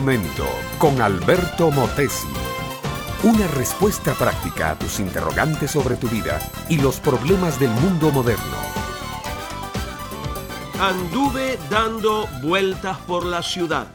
momento con Alberto Motesi. Una respuesta práctica a tus interrogantes sobre tu vida y los problemas del mundo moderno. Anduve dando vueltas por la ciudad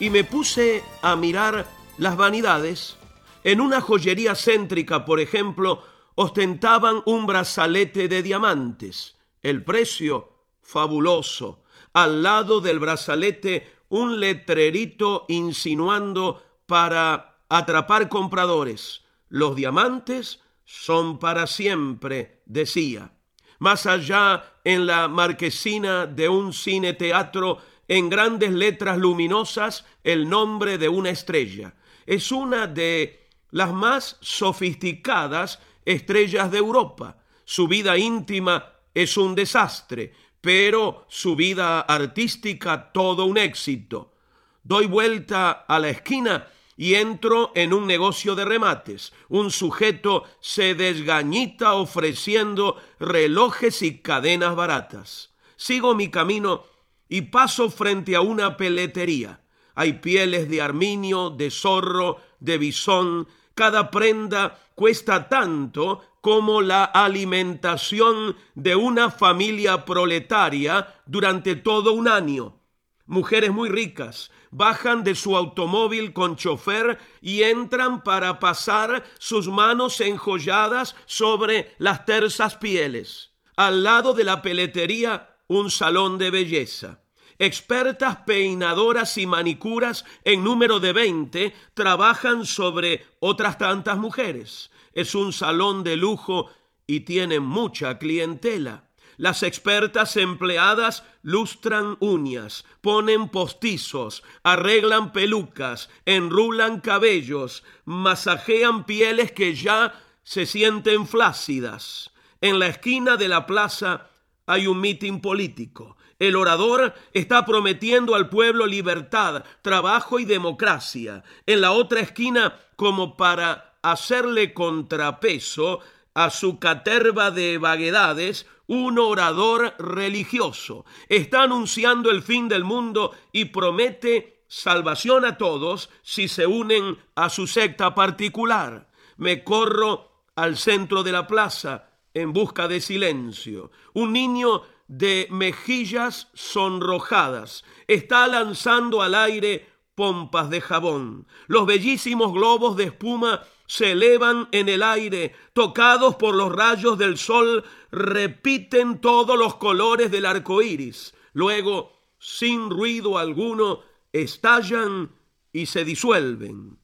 y me puse a mirar las vanidades. En una joyería céntrica, por ejemplo, ostentaban un brazalete de diamantes. El precio, fabuloso. Al lado del brazalete, un letrerito insinuando para atrapar compradores. Los diamantes son para siempre, decía. Más allá, en la marquesina de un cine teatro, en grandes letras luminosas, el nombre de una estrella. Es una de las más sofisticadas estrellas de Europa. Su vida íntima es un desastre, pero su vida artística todo un éxito. Doy vuelta a la esquina y entro en un negocio de remates. Un sujeto se desgañita ofreciendo relojes y cadenas baratas. Sigo mi camino y paso frente a una peletería. Hay pieles de arminio, de zorro, de bisón, cada prenda cuesta tanto como la alimentación de una familia proletaria durante todo un año. Mujeres muy ricas bajan de su automóvil con chofer y entran para pasar sus manos enjolladas sobre las tersas pieles. Al lado de la peletería, un salón de belleza. Expertas peinadoras y manicuras en número de 20 trabajan sobre otras tantas mujeres. Es un salón de lujo y tiene mucha clientela. Las expertas empleadas lustran uñas, ponen postizos, arreglan pelucas, enrulan cabellos, masajean pieles que ya se sienten flácidas. En la esquina de la plaza hay un mitin político. El orador está prometiendo al pueblo libertad, trabajo y democracia. En la otra esquina, como para hacerle contrapeso a su caterva de vaguedades, un orador religioso. Está anunciando el fin del mundo y promete salvación a todos si se unen a su secta particular. Me corro al centro de la plaza en busca de silencio. Un niño de mejillas sonrojadas. Está lanzando al aire pompas de jabón. Los bellísimos globos de espuma se elevan en el aire, tocados por los rayos del sol, repiten todos los colores del arco iris. Luego, sin ruido alguno, estallan y se disuelven.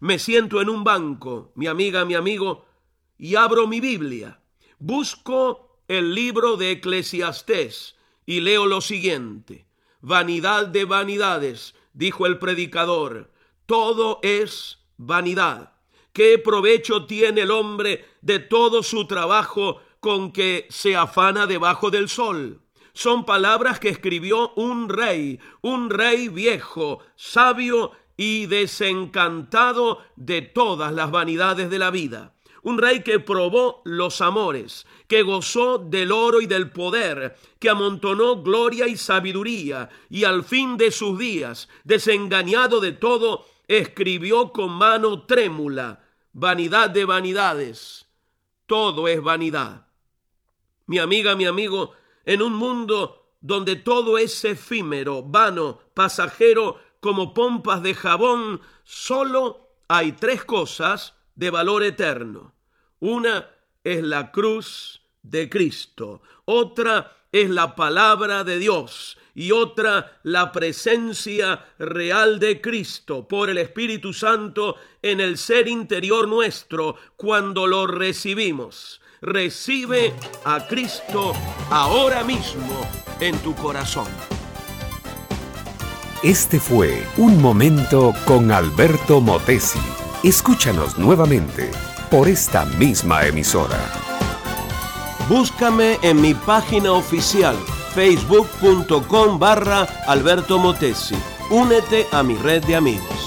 Me siento en un banco, mi amiga, mi amigo, y abro mi Biblia. Busco el libro de Eclesiastés y leo lo siguiente. Vanidad de vanidades, dijo el predicador, todo es vanidad. ¿Qué provecho tiene el hombre de todo su trabajo con que se afana debajo del sol? Son palabras que escribió un rey, un rey viejo, sabio y desencantado de todas las vanidades de la vida un rey que probó los amores, que gozó del oro y del poder, que amontonó gloria y sabiduría, y al fin de sus días, desengañado de todo, escribió con mano trémula, vanidad de vanidades, todo es vanidad. Mi amiga, mi amigo, en un mundo donde todo es efímero, vano, pasajero, como pompas de jabón, solo hay tres cosas de valor eterno. Una es la cruz de Cristo, otra es la palabra de Dios y otra la presencia real de Cristo por el Espíritu Santo en el ser interior nuestro cuando lo recibimos. Recibe a Cristo ahora mismo en tu corazón. Este fue Un Momento con Alberto Motesi. Escúchanos nuevamente por esta misma emisora. Búscame en mi página oficial facebook.com barra Alberto Motesi. Únete a mi red de amigos.